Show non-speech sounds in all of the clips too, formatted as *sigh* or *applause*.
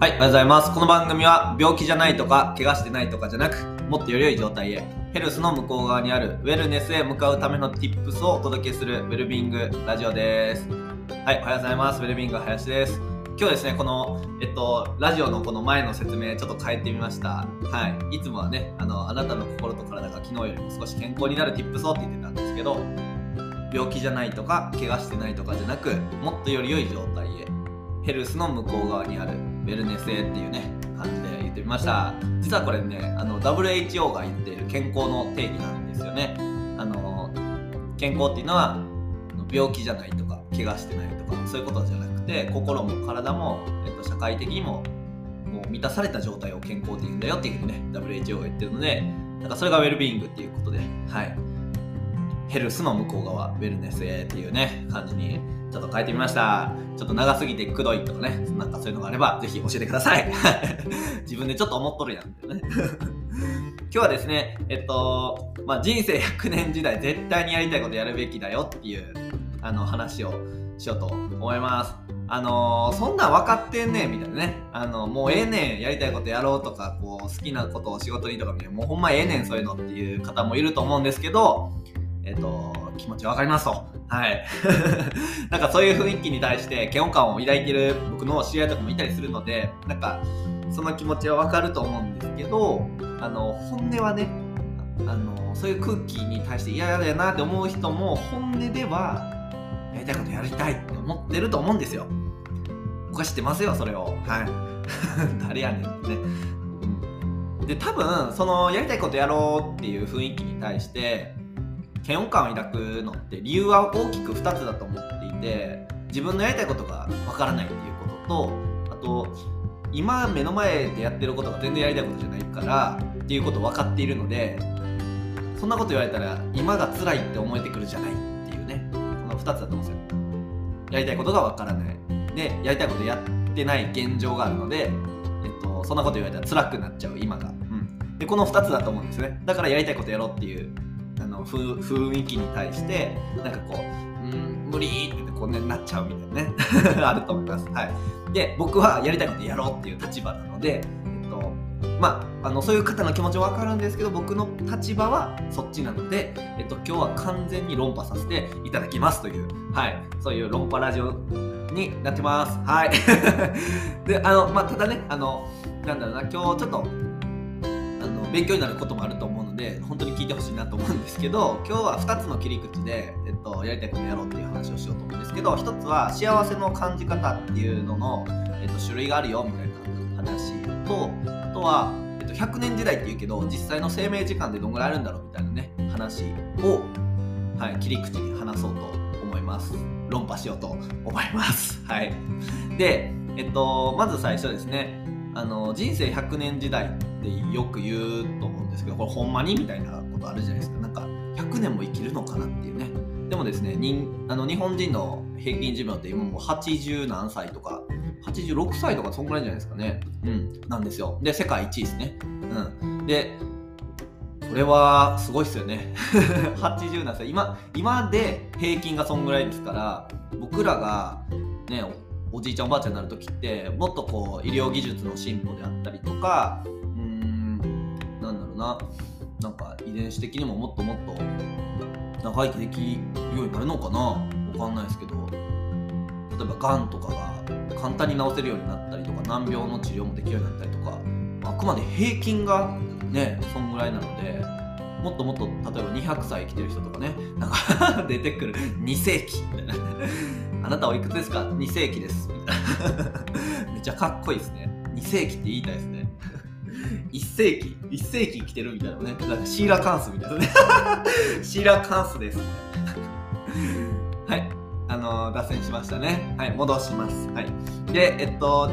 はい、おはようございます。この番組は病気じゃないとか、怪我してないとかじゃなく、もっとより良い状態へ、ヘルスの向こう側にあるウェルネスへ向かうための Tips をお届けするウェルビングラジオです。はい、おはようございます。ウェルビング林です。今日ですね、この、えっと、ラジオのこの前の説明ちょっと変えてみました。はい。いつもはね、あの、あなたの心と体が昨日よりも少し健康になる Tips をって言ってたんですけど、病気じゃないとか、怪我してないとかじゃなく、もっとより良い状態へ、ヘルスの向こう側にあるウェルネスへっていうね、感じで言ってみました。実はこれね、あの、WHO が言っている健康の定義なんですよね。あの、健康っていうのは、病気じゃないとか、怪我してないとか、そういうことじゃなくて、心も体も、えっと、社会的にも、もう満たされた状態を健康って言うんだよっていうふうにね、WHO が言ってるので、なんかそれがウェルビーイングっていうことで、はい。ヘルスの向こう側、ウェルネスへっていうね、感じにちょっと変えてみました。ちょっと長すぎてくどいとかね、なんかそういうのがあれば、ぜひ教えてください。*laughs* 自分でちょっと思っとるやんってね。*laughs* 今日はですね、えっと、まあ、人生100年時代絶対にやりたいことやるべきだよっていう、あの、話をしようと思います。あのーそんなん分かってんねんみたいなね。あの、もうええねん、やりたいことやろうとか、こう、好きなことを仕事にとかね、もうほんまええねん、そういうのっていう方もいると思うんですけど、えっと、気持ちわかりますと。はい。*laughs* なんかそういう雰囲気に対して嫌悪感を抱いてる僕の知り合いとかもいたりするので、なんか、その気持ちはわかると思うんですけど、あの、本音はね、あの、そういう空気に対して嫌だよなって思う人も、本音では、やりたいことやりたいって思ってると思うんですよ。僕は知ってますよ、それを。はい。*laughs* 誰やねんってね。で、多分、その、やりたいことやろうっていう雰囲気に対して、嫌悪感を抱くのって理由は大きく2つだと思っていて自分のやりたいことがわからないっていうこととあと今目の前でやってることが全然やりたいことじゃないからっていうことを分かっているのでそんなこと言われたら今が辛いって思えてくるじゃないっていうねこの2つだと思うんですよ。やりたいことがわからない。でやりたいことやってない現状があるので、えっと、そんなこと言われたら辛くなっちゃう今が、うん、でこの2つだと思うんですね。だからやりたいことやろうっていうあのふ雰囲気に対してなんかこう「うん無理」って言ってこう、ね、なっちゃうみたいなね。*laughs* あると思います。はい、で僕はやりたいことやろうっていう立場なので、えっとまあ、あのそういう方の気持ちは分かるんですけど僕の立場はそっちなので、えっと、今日は完全に論破させていただきますという、はい、そういう論破ラジオになってます。はい、*laughs* であの、まあ、ただねあのなんだろうな今日ちょっとあの勉強になることもあると思うので本当に聞いてほしいなと思うんですけど今日は2つの切り口で、えっと、やりたいことやろうっていう話をしようと思うんですけど1つは幸せの感じ方っていうのの、えっと、種類があるよみたいな話とあとは、えっと、100年時代っていうけど実際の生命時間でどんぐらいあるんだろうみたいなね話を、はい、切り口に話そうと思います。論破しようと思います。*laughs* はい。でえっとまず最初ですね。あの人生100年時代ってよく言うと思うですけどこれほんまにみたいなことあるじゃないですか。なんか100年も生きるのかなっていうね。でもですねにあの日本人の平均寿命って今もう80何歳とか86歳とかそんぐらいじゃないですかね。うんなんですよ。で世界一位ですね。うん。でこれはすごいっすよね。*laughs* 80何歳。今今で平均がそんぐらいですから僕らがねおじいちゃんおばあちゃんになる時ってもっとこう医療技術の進歩であったりとかろうななんか遺伝子的にももっともっと長生きできるようになるのかな？わかんないですけど例えばがんとかが簡単に治せるようになったりとか難病の治療もできるようになったりとかあくまで平均がねそんぐらいなのでもっともっと例えば200歳生きてる人とかねなんか *laughs* 出てくる2世紀みたいなあなたおいくつですか ?2 世紀です。みたいな *laughs* めっちゃかっこいいですね。2世紀って言いたいですね。1世紀 ?1 世紀生きてるみたいなね。なんかシーラカンスみたいなね。*laughs* シーラカンスです。*laughs* はい。あのー脱線しましたね。はい、戻します。はい。で、えっと、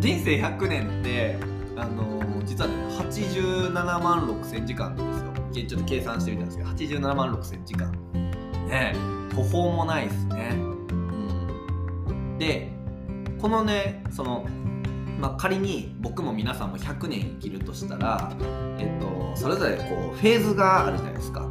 人生100年って、あのー実はね、87万6千時間なんですよ。ちょっと計算してみたんですけど、87万6千時間。ねえ途方もないですね。うん、でこのねその、まあ、仮に僕も皆さんも100年生きるとしたら、えっと、それぞれこうフェーズがあるじゃないですか。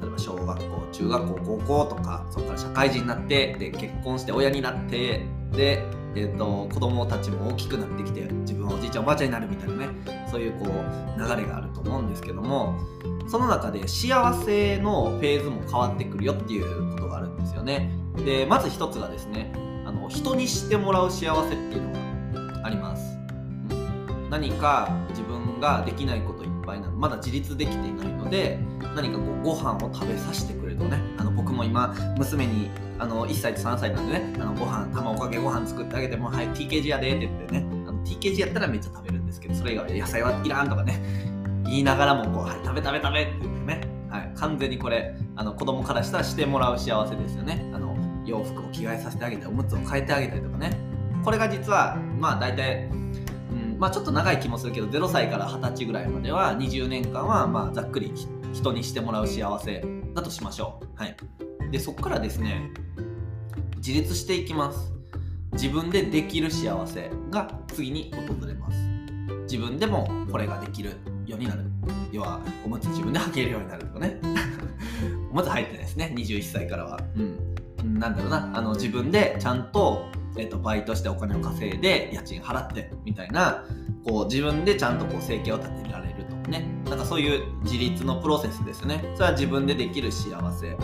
例えば小学校中学校高校とかそこから社会人になってで結婚して親になってでえーと、子供たちも大きくなってきて自分はおじいちゃんおばあちゃんになるみたいなねそういうこう流れがあると思うんですけどもその中で幸せのフェーズも変わってくるよっていうことがあるんですよねでまず一つがですねあの人にしてもらう幸せっていうのがあります、うん、何か自分ができないこといっぱいなのまだ自立できていないので何かこうご飯を食べさせてくれるとね。あの僕も今娘にあの1歳と3歳なんでねあのご飯卵かけご飯作ってあげてもはい TKG やでって言ってね。あの TKG やったらめっちゃ食べるんですけどそれ以外野菜はいらんとかね。言いながらもこう、はい、食べ食べ食べって言ってね、はい、完全にこれあの子供からしたらしてもらう幸せですよね。あの洋服を着替えさせてあげておむつを変えてあげたりとかね。これが実はまあ大体、うんまあ、ちょっと長い気もするけど0歳から20歳ぐらいまでは20年間はまあざっくり人にしてもらう幸せだとしましょう。はい、でそこからですね自立していきます。自分でできる幸せが次に訪れます。自分でもこれができるようになる。要はおむつ自分で履けるようになるとかね。*laughs* おむつ履いてないですね21歳からは。うんなんだろうな。あの自分でちゃんと,、えーと、バイトしてお金を稼いで家賃払ってみたいなこう自分でちゃんとこう生計を立てられるとかね。なんかそういう自立のプロセスですね。それは自分でできる幸せ。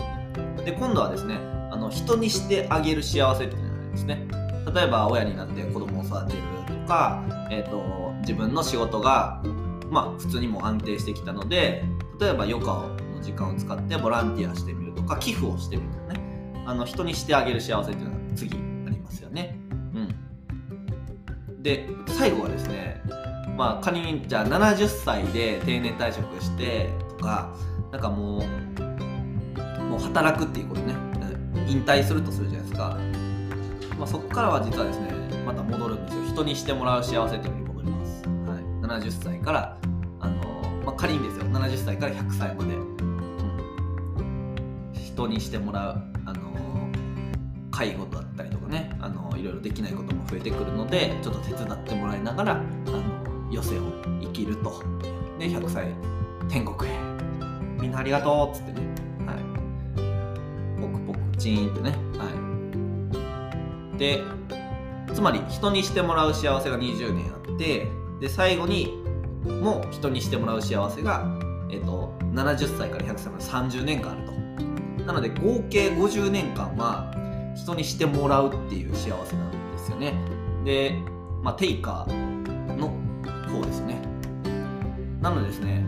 で今度はですねあの人にしてあげる幸せっていうのがありますね。例えば親になって子供を育てるとか、えーと、自分の仕事がまあ普通にも安定してきたので例えば余暇の時間を使ってボランティアしてみるとか寄付をしてみるとかね。あの人にしてあげる幸せっていうのが次。ますよね。うん。で最後はですねまあ仮にじゃあ70歳で定年退職してとかなんかもうもう働くっていうことね。引退するとするじゃないですか、まあ、そこからは実はですねまた戻るんですよ。人にしてもらう幸せというのに戻ります、はい、70歳からあの、まあ、仮にですよ。70歳から100歳まで、うん、人にしてもらうあの介護だろいろできないことも増えてくるのでちょっと手伝ってもらいながらあの余生を生きると。で100歳天国へ。みんなありがとうっつってね。チーンってね。はい。でつまり人にしてもらう幸せが20年あってで最後にもう人にしてもらう幸せが、えっと、70歳から100歳まで30年間あると。なので合計50年間は人にしてもらうっていう幸せなんですよね。でまあテイカーの方ですね。なのでですね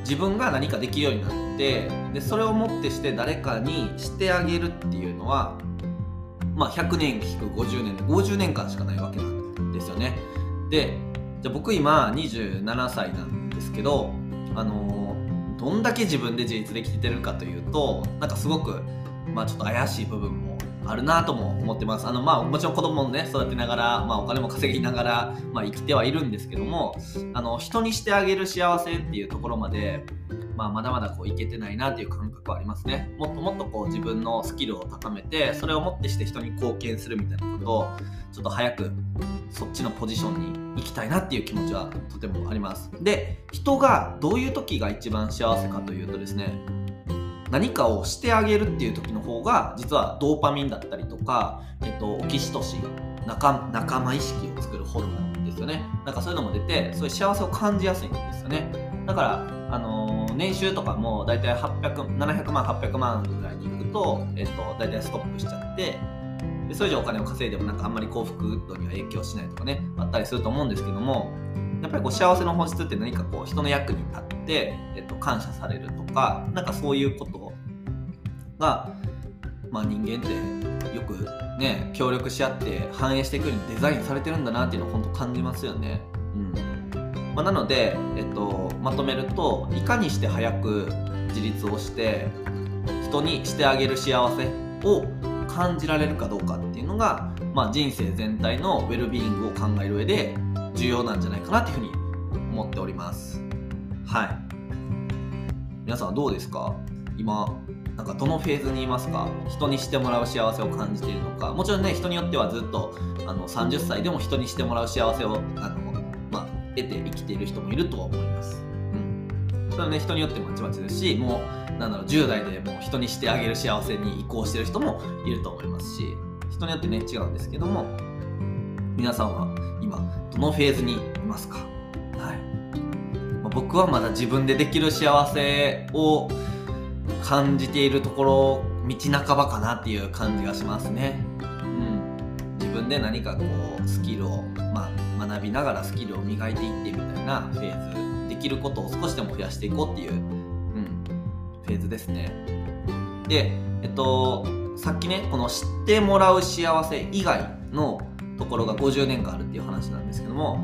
自分が何かできるようになってでそれをもってして誰かにしてあげるっていうのはまあ100年引く50年で50年間しかないわけなんですよね。でじゃあ僕今27歳なんですけどあのー、どんだけ自分で自立できてるかというとなんかすごくまあちょっと怪しい部分もあるなとも思ってます。あの、まあ、もちろん子供もね、育てながら、まあ、お金も稼ぎながら、まあ、生きてはいるんですけども、あの、人にしてあげる幸せっていうところまで、まあ、まだまだこういけてないなっていう感覚はありますね。もっともっとこう自分のスキルを高めて、それをもってして人に貢献するみたいなことを、ちょっと早くそっちのポジションに行きたいなっていう気持ちはとてもあります。で、人がどういう時が一番幸せかというとですね、何かをしてあげるっていう時の方が実はドーパミンだったりとか、えっと、オキシトシン仲仲間意識を作るホルモンですよね。なんかそういうのも出てそういう幸せを感じやすいんですよね。だから、あのー、年収とかも大体800 700万800万ぐらいに行くと、えっと、大体ストップしちゃってでそれ以上お金を稼いでもなんかあんまり幸福度には影響しないとかねあったりすると思うんですけどもやっぱりこう幸せの本質って何かこう人の役に立って、えっと、感謝されるとかなんかそういうことが、まあ、人間ってよくね協力し合って反映していくようにデザインされてるんだなっていうのを本当感じますよね。うんまあ、なので、えっと、まとめるといかにして早く自立をして人にしてあげる幸せを感じられるかどうかっていうのが、まあ、人生全体のウェルビーイングを考える上で重要なんじゃないかなっていうふうに思っております。はい。皆さんはどうですか？今なんかどのフェーズにいますか？人にしてもらう幸せを感じているのか？もちろんね人によってはずっとあの30歳でも人にしてもらう幸せをあの、まあ、得て生きている人もいるとは思います、うん、それはね人によってまちまちですしもうなんだろう10代でもう人にしてあげる幸せに移行してる人もいると思いますし人によってね違うんですけども皆さんは今どのフェーズにいますか？はい。まあ僕はまだ自分でできる幸せを感じているところ道半ばかなっていう感じがしますね。うん、自分で何かこうスキルを、まあ、学びながらスキルを磨いていってみたいなフェーズできることを少しでも増やしていこうっていう、うん、フェーズですね。で、えっと、さっきねこの知ってもらう幸せ以外のところが50年間あるっていう話なんですけども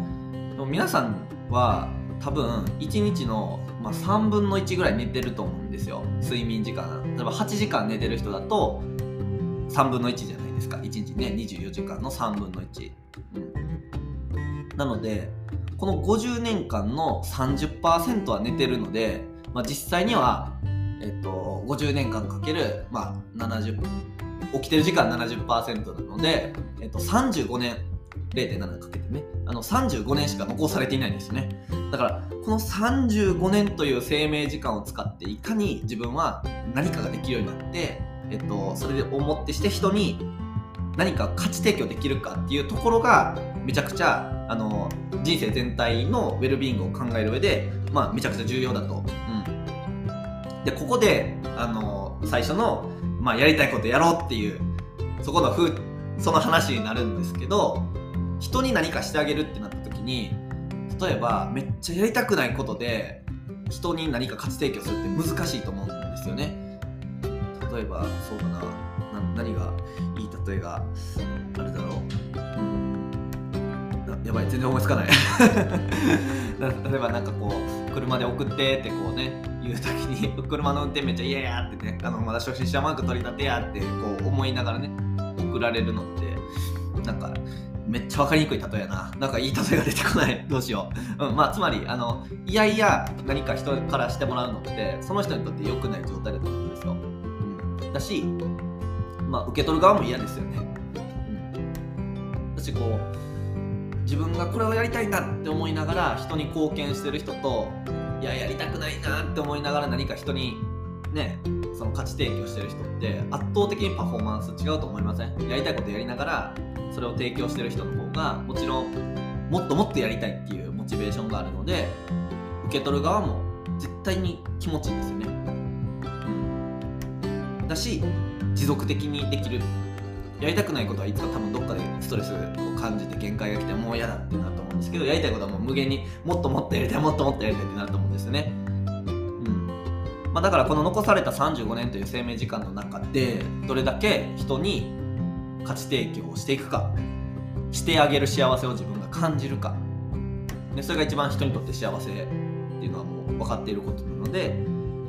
皆さんは多分1日の、まあ、3分の1ぐらい寝てると思うんですよ。睡眠時間。例えば8時間寝てる人だと3分の1じゃないですか。1日ね24時間の3分の1、うん、なのでこの50年間の30%は寝てるので、まあ、実際には、えっと、50年間かける、まあ、70起きてる時間70%なので、えっと、35年0.7かけてね。あの35年しか残されていないんですよね。だからこの35年という生命時間を使っていかに自分は何かができるようになって、えっと、それで思ってして人に何か価値提供できるかっていうところがめちゃくちゃあの人生全体のウェルビーイングを考える上で、まあ、めちゃくちゃ重要だと。うん、でここであの最初の、まあ、やりたいことやろうっていうそこのふその話になるんですけど人に何かしてあげるってなった時に例えばめっちゃやりたくないことで人に何か価値提供するって難しいと思うんですよね。例えばそうだな。何がいい？例えがあるだろう。やばい。全然思いつかない。*laughs* 例えばなんかこう車で送ってってこうね言う時に車の運転めっちゃ嫌やってねあのまだ初心者マーク取り立てやってこう思いながらね送られるのってなんかめっちゃ分かりにくい例えやな。なんかいい例えが出てこない。*laughs* どうしよう。うん、まあ、つまり、あの、いやいや何か人からしてもらうのって、その人にとって良くない状態だと思うんですよ。うん。だし、まあ、受け取る側も嫌ですよね。うん。だし、こう、自分がこれをやりたいなって思いながら人に貢献してる人と、いや、やりたくないなって思いながら何か人にね、その価値提供してる人って圧倒的にパフォーマンス違うと思いません？やりたいことやりながらそれを提供してる人の方がもちろんもっともっとやりたいっていうモチベーションがあるので受け取る側も絶対に気持ちいいんですよね、うん、だし持続的にできる。やりたくないことはいつか多分どっかでストレスを感じて限界が来てもう嫌だってなると思うんですけどやりたいことはもう無限にもっともっとやりたいもっともっとやりたいってなると思うんですよね。まあ、だからこの残された35年という生命時間の中でどれだけ人に価値提供をしていくかしてあげる幸せを自分が感じるか。でそれが一番人にとって幸せっていうのはもう分かっていることなので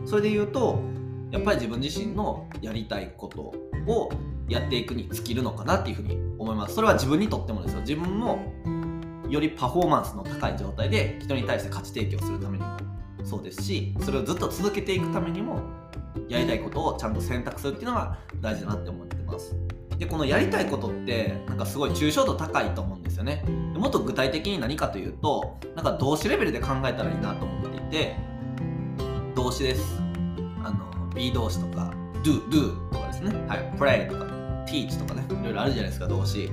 それで言うとやっぱり自分自身のやりたいことをやっていくに尽きるのかなっていうふうに思います。それは自分にとってもですよ。自分もよりパフォーマンスの高い状態で人に対して価値提供するためにもそうですしそれをずっと続けていくためにもやりたいことをちゃんと選択するっていうのが大事だなって思ってます。でこのやりたいことってなんかすごい抽象度高いと思うんですよね。もっと具体的に何かというとなんか動詞レベルで考えたらいいなと思っていて動詞です。あの B 動詞とか do do とかですね。はい。play とか teach とかね。いろいろあるじゃないですか動詞。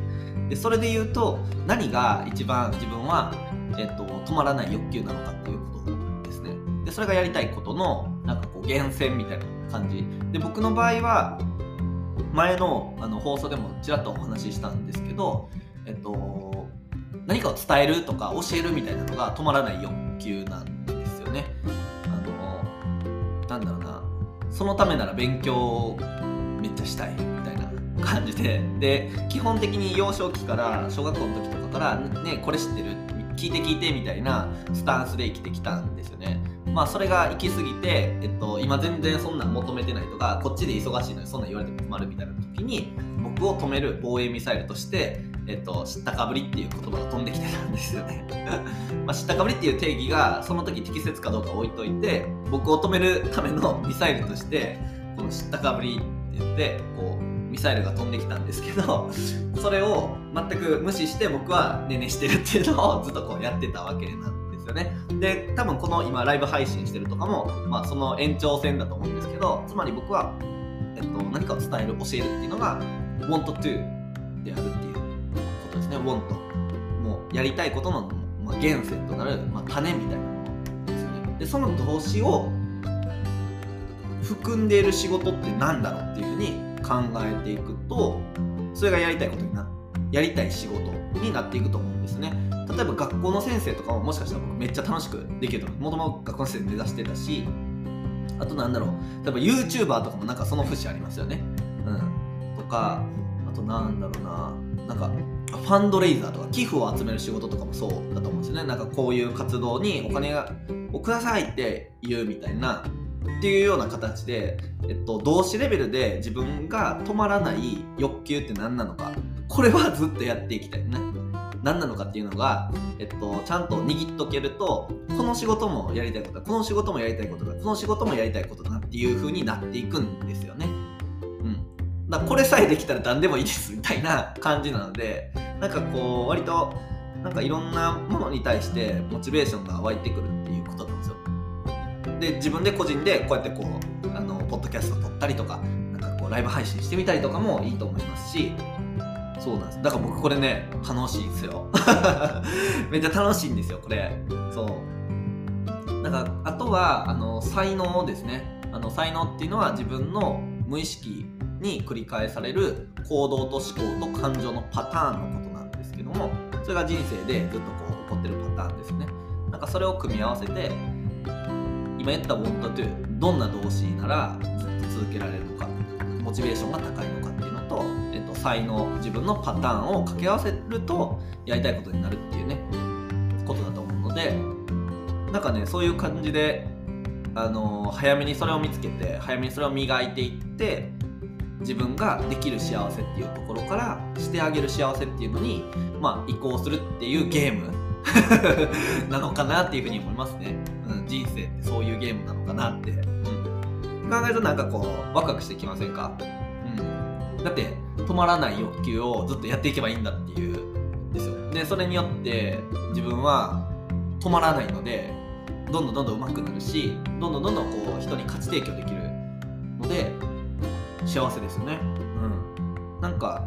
でそれで言うと何が一番自分は、えっと、止まらない欲求なのかっていうことですねでそれがやりたいことのなんかこう源泉みたいな感じで僕の場合は前のあの放送でもちらっとお話ししたんですけど、えっと、何かを伝えるとか教えるみたいなのが止まらない欲求なんですよね。あのなんだろうなそのためなら勉強めっちゃしたいみたいな感じでで基本的に幼少期から小学校の時とかからねこれ知ってる？聞いて聞いてみたいなスタンスで生きてきたんですよね。まあそれが行き過ぎて、えっと、今全然そんなん求めてないとかこっちで忙しいのにそんなん言われても困るみたいな時に僕を止める防衛ミサイルとして、えっと、知ったかぶりっていう言葉が飛んできてたんですよね。*laughs* まあ知ったかぶりっていう定義がその時適切かどうか置いといて僕を止めるためのミサイルとしてこの知ったかぶりって言ってこうミサイルが飛んできたんですけどそれを全く無視して僕はねねしてるっていうのをずっとこうやってたわけなんですよね。で多分この今ライブ配信してるとかも、まあ、その延長線だと思うんですけどつまり僕は、えっと、何かを伝える教えるっていうのが want to であるっていうことですね。ウォントもうやりたいことの、まあ、源泉となる、まあ、種みたいなものですね。でその動詞を含んでいる仕事って何だろうっていうふうに考えていくとそれがやりたいことになやりたい仕事になっていくと思うんですね。例えば学校の先生とかももしかしたら僕めっちゃ楽しくできるともともと学校の先生目指してたしあとなんだろう。例えば YouTuber とかもなんかその節ありますよね。うん。とかあとなんだろうな。なんかファンドレイザーとか寄付を集める仕事とかもそうだと思うんですよね。なんかこういう活動にお金がをくださいって言うみたいなっていうような形で、えっと、動詞レベルで自分が止まらない欲求って何なのか。これはずっとやっていきたいね。何なのかっていうのが、えっと、ちゃんと握っとけるとこの仕事もやりたいことだこの仕事もやりたいことだこの仕事もやりたいことだっていう風になっていくんですよね。うん。だこれさえできたら何でもいいですみたいな感じなのでなんかこう割となんかいろんなものに対してモチベーションが湧いてくるっていうことなんですよ。で自分で個人でこうやってこうあのポッドキャスト撮ったりとかなんかこうライブ配信してみたりとかもいいと思いますしそうなんです。だから僕これね楽しいんですよ。*laughs* めっちゃ楽しいんですよこれ。そう。だからあとはあの才能ですね。あの才能っていうのは自分の無意識に繰り返される行動と思考と感情のパターンのことなんですけどもそれが人生でずっとこう起こってるパターンですね。なんかそれを組み合わせて今言った want to どんな動詞ならずっと続けられるのかモチベーションが高いのかっていうのと、えっと、才能自分のパターンを掛け合わせるとやりたいことになるっていうねことだと思うのでなんかねそういう感じであの早めにそれを見つけて早めにそれを磨いていって自分ができる幸せっていうところからしてあげる幸せっていうのに、まあ、移行するっていうゲーム *laughs* なのかなっていうふうに思いますね、うん、人生ってそういうゲームなのかなって、うん、考えるとなんかこうワクワクしてきませんか、うん、だって止まらない欲求をずっとやっていけばいいんだっていうですよ。でそれによって自分は止まらないのでどんどんどんどん上手くなるしどんどんどんどんこう人に価値提供できるので幸せですよね。うん。なんか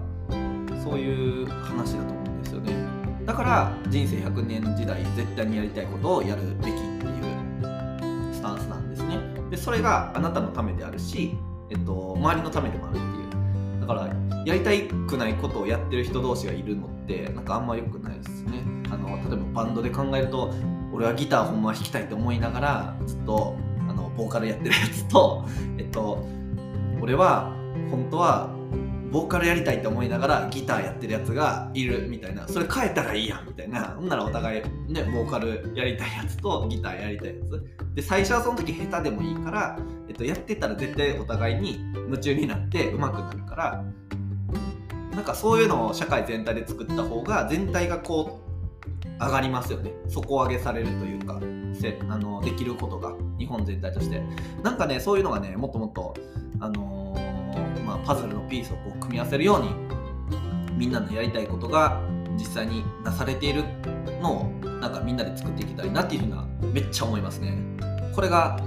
そういう話だと思うんですよね。だから人生100年時代絶対にやりたいことをやるべきっていうスタンスなんですね。でそれがあなたのためであるし、えっと、周りのためでもあるっていう。だからやりたくないことをやってる人同士がいるのってなんかあんま良くないですね。あの例えばバンドで考えると俺はギターほんま弾きたいって思いながらずっとあのボーカルやってるやつと *laughs* えっと俺は本当はボーカルやりたいって思いながらギターやってるやつがいるみたいな。それ変えたらいいやんみたいな。ほんならお互いねボーカルやりたいやつとギターやりたいやつ。で最初はその時下手でもいいから、えっと、やってたら絶対お互いに夢中になって上手くなるからなんかそういうのを社会全体で作った方が全体がこう上がりますよね。底上げされるというかせあのできることが日本全体として。なんかねそういうのがねもっともっとあのー、まあ、パズルのピースをこう組み合わせるようにみんなのやりたいことが実際になされているのをなんかみんなで作っていきたいなっていうふうなめっちゃ思いますね。これが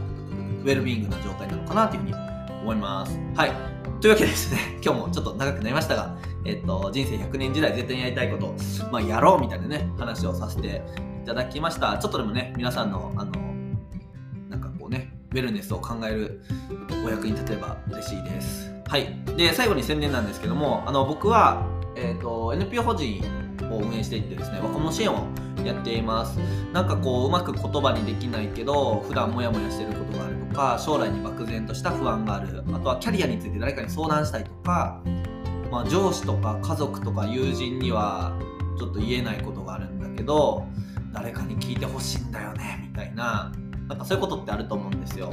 ウェルビーイングな状態なのかなっていうふうに思います。はい。というわけでですね今日もちょっと長くなりましたがえっと人生100年時代絶対にやりたいことまあやろうみたいなね話をさせていただきましたちょっとでもね皆さんのあのなんかこうねウェルネスを考えるお役に立てれば嬉しいです。はい。で、最後に宣伝なんですけども、あの、僕は、えっ、と、NPO 法人を運営していってですね、若者支援をやっています。なんかこう、うまく言葉にできないけど、普段モヤモヤしてることがあるとか、将来に漠然とした不安がある、あとはキャリアについて誰かに相談したいとか、まあ、上司とか家族とか友人にはちょっと言えないことがあるんだけど、誰かに聞いてほしいんだよね、みたいな、なんかそういうことってあると思うんですよ。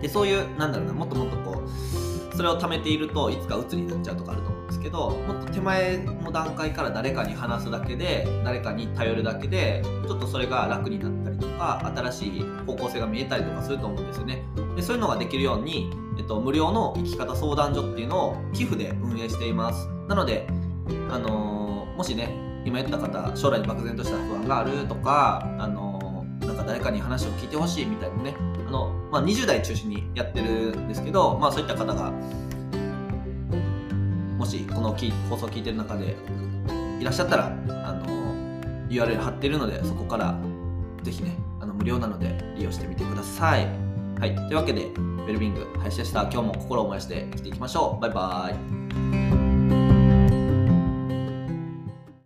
でそういうなんだろうなもっともっとこうそれを貯めているといつか鬱になっちゃうとかあると思うんですけどもっと手前の段階から誰かに話すだけで誰かに頼るだけでちょっとそれが楽になったりとか新しい方向性が見えたりとかすると思うんですよねでそういうのができるように、えっと、無料の生き方相談所っていうのを寄付で運営しています。なのであのー、もしね今言った方将来に漠然とした不安があるとかあのー、なんか誰かに話を聞いてほしいみたいなねあの、まあ、20代中心にやってるんですけど、まあ、そういった方がもしこの放送を聞いてる中でいらっしゃったらあの URL 貼ってるのでそこからぜひねあの無料なので利用してみてください。はい。というわけでウェルビング配信した。今日も心を燃やして生きていきましょう。バイバーイ。